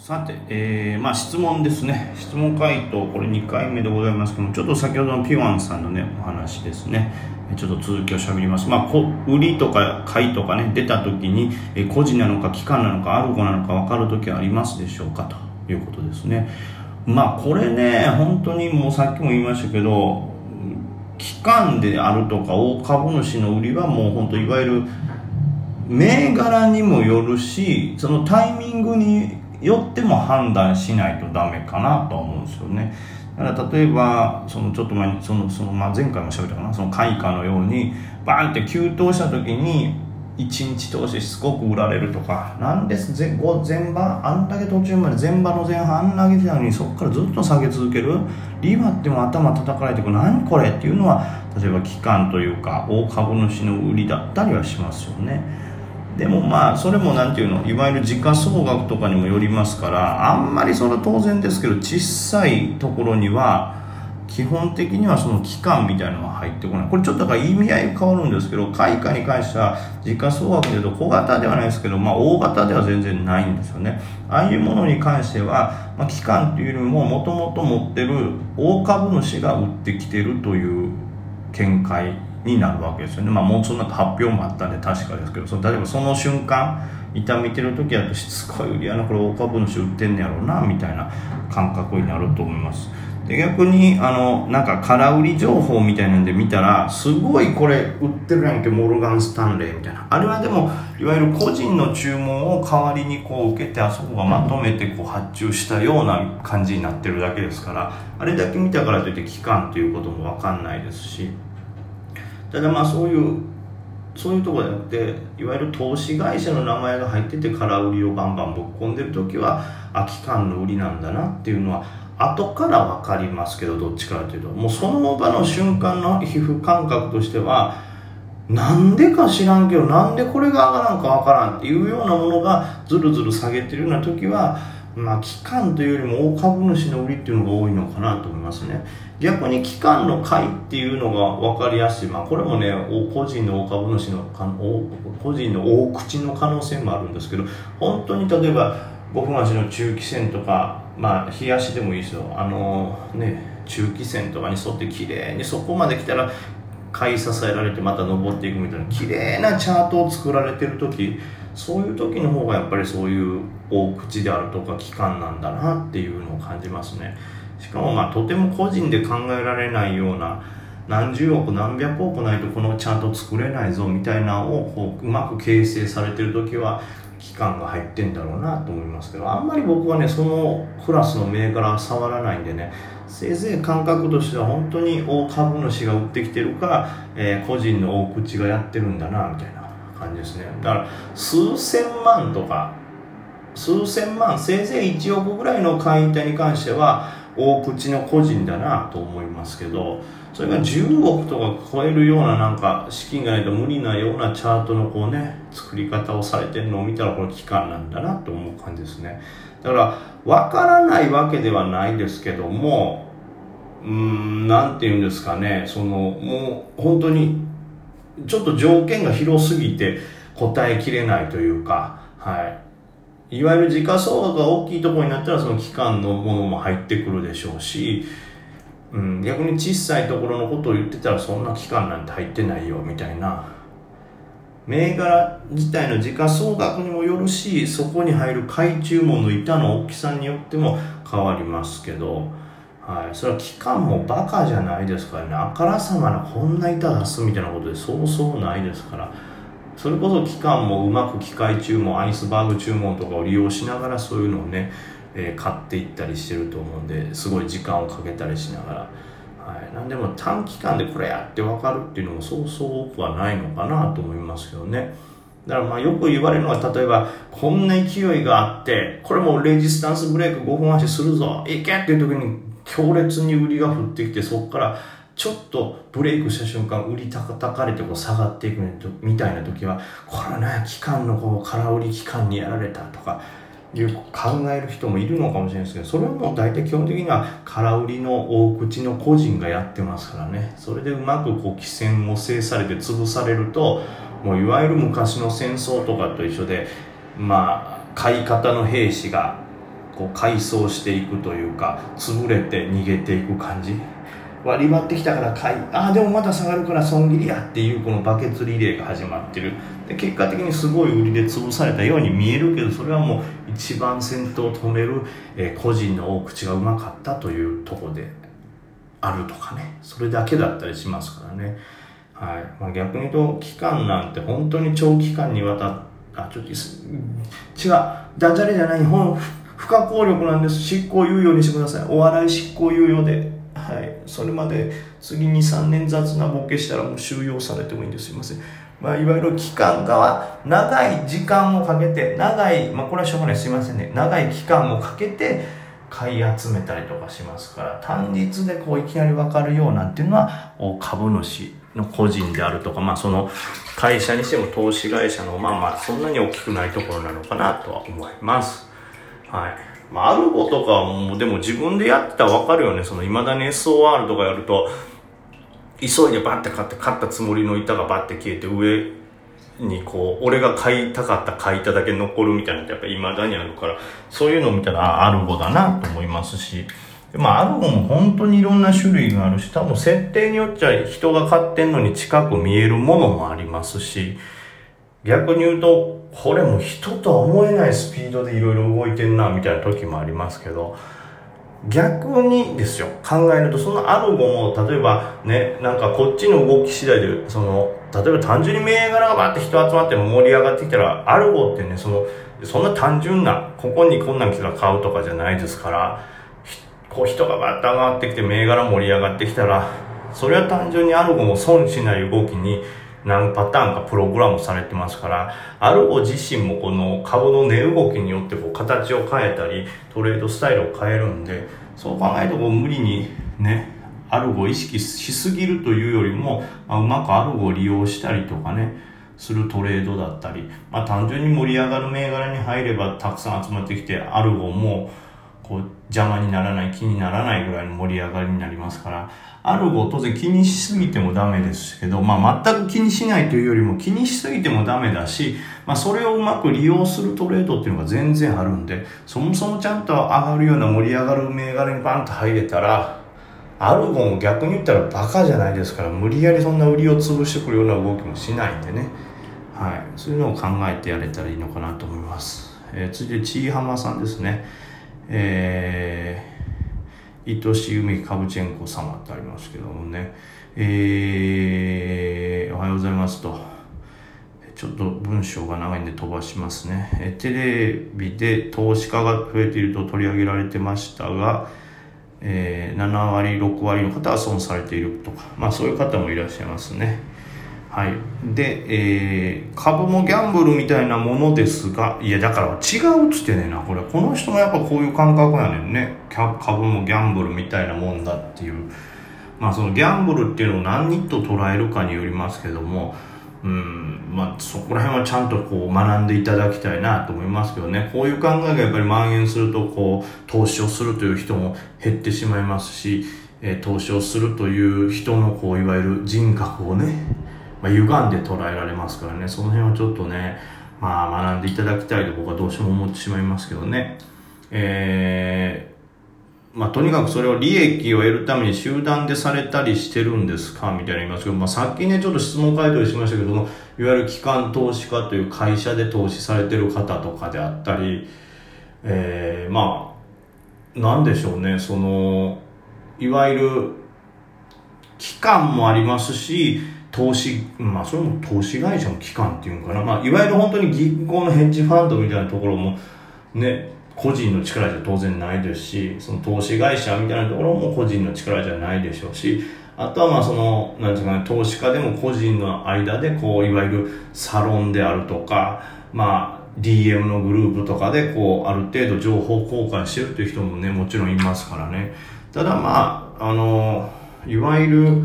さて、えー、まあ質問ですね。質問回答、これ2回目でございますけども、ちょっと先ほどのピワンさんのね、お話ですね。ちょっと続きを喋ります。まあ、こ売りとか買いとかね、出た時に、え個人なのか機関なのかアルゴなのか分かる時はありますでしょうか？ということですね。まあ、これね、本当にもうさっきも言いましたけど、機関であるとか大株主の売りはもう本当いわゆる銘柄にもよるしそのタイミングによっても判断しないとダメかなと思うんですよね。だから例えばそのちょっと前にそのその、まあ、前回も喋ったかな。その開花のようにバーンって急騰した時に1日通してしつこく売られるとか。なんです。前前場あんだけ途中まで前場の前半あんなげてたのにそこからずっと下げ続ける。リバっても頭叩かれてくる。何これっていうのは例えば機関というか大株主の売りだったりはしますよね。でもまあそれも何ていうのいわゆる時価総額とかにもよりますからあんまりそれは当然ですけど小さいところには基本的にはその期間みたいなのが入ってこない。これちょっとだから意味合い変わるんですけど開花に関しては時価総額でいうと小型ではないですけど、まあ、大型では全然ないんですよね。ああいうものに関しては、まあ、期間というよりももともと持ってる大株主が売ってきてるという見解になるわけですよね。まあもうそんな発表もあったんで確かですけど、そ例えばその瞬間、痛みてる時だとしつこい売りやな、これ大株主売ってんねやろうな、みたいな感覚になると思います。で逆に、あの、なんか空売り情報みたいなんで見たら、すごいこれ売ってるやんけ、モルガン・スタンレーみたいな。あれはでも、いわゆる個人の注文を代わりにこう受けて、あそこがまとめてこう発注したような感じになってるだけですから、あれだけ見たからといって期間ということもわかんないですし、ただまあそういうそういうところじゃなくていわゆる投資会社の名前が入ってて空売りをバンバンぶっ込んでる時は空き缶の売りなんだなっていうのは後から分かりますけどどっちからというともうその場の瞬間の皮膚感覚としてはなんでか知らんけどなんでこれが上がらんか分からんっていうようなものがずるずる下げてるような時はまあ、期間というよりも大株主の売りっていうのが多いのかなと思いますね。逆に期間の買いっていうのが分かりやすい。まあ、これもね、個人の大株主の、個人の大口の可能性もあるんですけど、本当に例えば、5分足の中期線とか、まあ、日足でもいいですよ。あのね、中期線とかに沿って綺麗にそこまで来たら、買い支えられてまた登っていくみたいな綺麗なチャートを作られてる時そういう時の方がやっぱりそういう大口であるとか期間なんだなっていうのを感じますね。しかもまあとても個人で考えられないような何十億何百億ないとこのチャート作れないぞみたいなのをこううまく形成されてる時は期間が入ってんだろうなと思いますけどあんまり僕はねそのクラスの銘柄は触らないんでねせいぜい感覚としては本当に大株主が売ってきてるか、えー、個人の大口がやってるんだなみたいな。感じですね。だから数千万とか数千万せいぜい1億ぐらいの会員体に関しては大口の個人だなと思いますけどそれが10億とか超えるようななんか資金がないと無理なようなチャートのこうね作り方をされてるのを見たらこれ期間なんだなと思う感じですね。だから分からないわけではないですけどもうーんなんて言うんですかね。そのもう本当にちょっと条件が広すぎて答えきれないというか、はい。いわゆる時価総額が大きいところになったらその期間のものも入ってくるでしょうし、うん、逆に小さいところのことを言ってたらそんな期間なんて入ってないよみたいな銘柄自体の時価総額にもよるしそこに入る買い注文の板の大きさによっても変わりますけどはい、それは期間もバカじゃないですからね。あからさまなこんな板出すみたいなことでそうそうないですから。それこそ期間もうまく機械注文アイスバーグ注文とかを利用しながらそういうのをね、えー、買っていったりしてると思うんですごい時間をかけたりしながら、はい、なんでも短期間でこれやって分かるっていうのもそうそう多くはないのかなと思いますけどね。だからまあよく言われるのは、例えば、こんな勢いがあって、これもレジスタンスブレイク5分足するぞ、いけっていう時に強烈に売りが降ってきてそこからちょっとブレイクした瞬間売りたたかれてこう下がっていくみたいな時はこれね期間のこう空売り期間にやられたとかいう考える人もいるのかもしれないですけどそれはもう大体基本的には空売りの大口の個人がやってますからね。それでうまくこう汽船を制されて潰されるともういわゆる昔の戦争とかと一緒でまあ買い方の兵士がこう改装していくというか潰れて逃げていく感じ？割り割ってきたから買いああでもまた下がるから損切りや。っていうこのバケツリレーが始まってる。で結果的にすごい売りで潰されたように見えるけどそれはもう一番先頭を止める、えー、個人の大口がうまかったというところであるとかね。それだけだったりしますからね、はい。まあ、逆に言うと期間なんて本当に長期間にわたってあちょっと違うダジャレじゃない本不可抗力なんです。執行猶予にしてください。お笑い執行猶予で。はい。それまで。次に3年雑なボケしたらもう収容されてもいいんです。すいません。まあ、いわゆる期間が長い時間をかけて長い、まあ、これはしょうがない。すいませんね。長い期間をかけて買い集めたりとかしますから単日でこういきなり分かるようなんていうのは株主の個人であるとか、まあ、その会社にしても投資会社のまあまあそんなに大きくないところなのかなとは思います。はい。まあ、アルゴとかも、でも自分でやってたらわかるよね。その、未だに SOR とかやると、急いでバッて買って、買ったつもりの板がバッて消えて、上にこう、俺が買いたかった買いただけ残るみたいなのってやっぱ未だにあるから、そういうのを見たら、あアルゴだなと思いますし、まあ、アルゴも本当にいろんな種類があるし、多分設定によっちゃ人が買ってんのに近く見えるものもありますし、逆に言うと、これも人とは思えないスピードでいろいろ動いてんな、みたいな時もありますけど、逆にですよ、考えると、そのアルゴも、例えばね、なんかこっちの動き次第で、その、例えば単純に銘柄がバって人集まって盛り上がってきたら、アルゴってね、その、そんな単純な、ここにこんなん来たら買うとかじゃないですから、こう人がバッと上がってきて銘柄盛り上がってきたら、それは単純にアルゴも損しない動きに何パターンかプログラムされてますから、アルゴ自身もこの株の値動きによってこう形を変えたり、トレードスタイルを変えるんで、そう考えるとこう無理にね、アルゴを意識しすぎるというよりも、まあ、うまくアルゴを利用したりとかね、するトレードだったり、まあ単純に盛り上がる銘柄に入ればたくさん集まってきて、アルゴもこう邪魔にならない気にならないぐらいの盛り上がりになりますからアルゴ当然気にしすぎてもダメですけど、まあ、全く気にしないというよりも気にしすぎてもダメだし、まあ、それをうまく利用するトレードっていうのが全然あるんでそもそもちゃんと上がるような盛り上がる銘柄にバンと入れたらアルゴも逆に言ったらバカじゃないですから無理やりそんな売りを潰してくるような動きもしないんでね、はい、そういうのを考えてやれたらいいのかなと思います、えー、次でちいはまさんですね。えー、愛し梅カブチェンコ様ってありますけどもね、えー、おはようございますと。ちょっと文章が長いんで飛ばしますね。えテレビで投資家が増えていると取り上げられてましたが、えー、7割、6割の方は損されているとか、まあそういう方もいらっしゃいますね。はい。で、えー、株もギャンブルみたいなものですが、いや、だから違うっつってねな、これ。この人もやっぱこういう感覚やねんね。株もギャンブルみたいなもんだっていう。まあそのギャンブルっていうのを何にと捉えるかによりますけども、うん、まあそこら辺はちゃんとこう学んでいただきたいなと思いますけどね。こういう考えがやっぱり蔓延すると、こう、投資をするという人も減ってしまいますし、えー、投資をするという人のこう、いわゆる人格をね、まあ、歪んで捉えられますからね、その辺はちょっとね、まあ、学んでいただきたいと僕はどうしても思ってしまいますけどね。えー、まあ、とにかくそれを利益を得るために集団でされたりしてるんですか？みたいな言いますけど、まあ、さっきね、ちょっと質問回答しましたけども、いわゆる機関投資家という会社で投資されてる方とかであったり、えー、まあ、なんでしょうね、その、いわゆる、期間もありますし、投資、まあそれも投資会社の機関っていうのかな。まあいわゆる本当に銀行のヘッジファンドみたいなところもね、個人の力じゃ当然ないですし、その投資会社みたいなところも個人の力じゃないでしょうし、あとはまあその、なんていうかね、投資家でも個人の間でこう、いわゆるサロンであるとか、まあ DM のグループとかでこう、ある程度情報交換してるっていう人もね、もちろんいますからね。ただまあ、あの、いわゆる、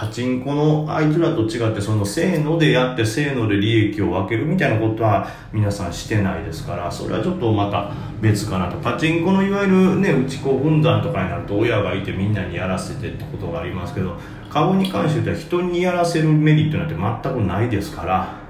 パチンコのあいつらと違ってそのせーのでやってせーので利益を分けるみたいなことは皆さんしてないですからそれはちょっとまた別かなと。パチンコのいわゆるね内子軍団とかになると親がいてみんなにやらせてってことがありますけど株に関しては人にやらせるメリットなんて全くないですから。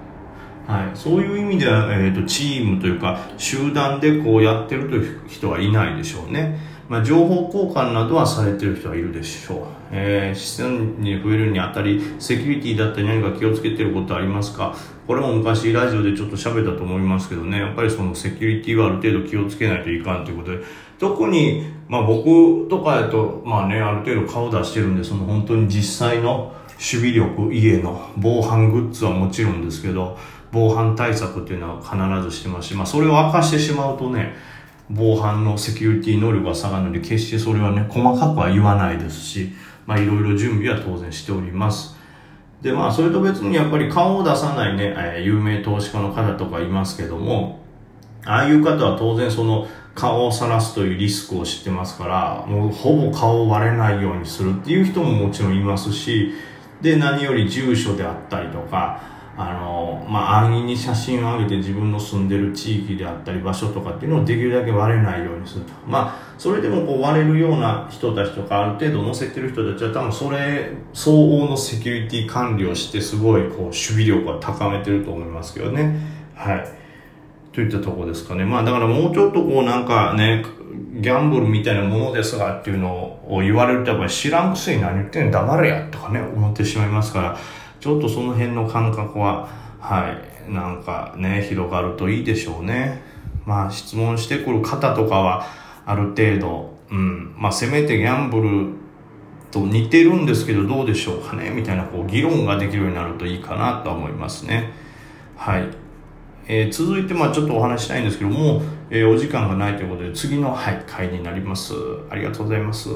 はい、そういう意味では、えーと、チームというか集団でこうやってるという人はいないでしょうね、まあ、情報交換などはされてる人はいるでしょう、えー、資産に増えるにあたりセキュリティだったり何か気をつけてることありますか？これも昔ラジオでちょっと喋ったと思いますけどね。やっぱりそのセキュリティはある程度気をつけないといかんということで。特に、まあ、僕とかやと、まあね、ある程度顔出してるんでその本当に実際の守備力家の防犯グッズはもちろんですけど防犯対策っていうのは必ずしてますし、まあ、それを明かしてしまうとね防犯のセキュリティ能力が下がるので決してそれはね細かくは言わないですしまあいろいろ準備は当然しております。でまあそれと別にやっぱり顔を出さないね、えー、有名投資家の方とかいますけどもああいう方は当然その顔を晒すというリスクを知ってますからもうほぼ顔を割れないようにするっていう人ももちろんいますしで何より住所であったりとかあの、まあ、安易に写真を上げて自分の住んでる地域であったり場所とかっていうのをできるだけ割れないようにすると。まあ、それでもこう割れるような人たちとかある程度載せてる人たちは多分それ相応のセキュリティ管理をしてすごいこう守備力を高めてると思いますけどね。はい。といったとこですかね。まあだからもうちょっとこうなんかね、ギャンブルみたいなものですがっていうのを言われるとやっぱり知らんくせに何言ってんの？黙れやとかね、思ってしまいますから、ちょっとその辺の感覚は、はい、なんかね、広がるといいでしょうね。まあ、質問してくる方とかは、ある程度、うん、まあ、せめてギャンブルと似てるんですけど、どうでしょうかね、みたいな、こう、議論ができるようになるといいかなとは思いますね。はい。えー、続いて、まあちょっとお話したいんですけども、えー、お時間がないということで、次の、はい、回になります。ありがとうございます。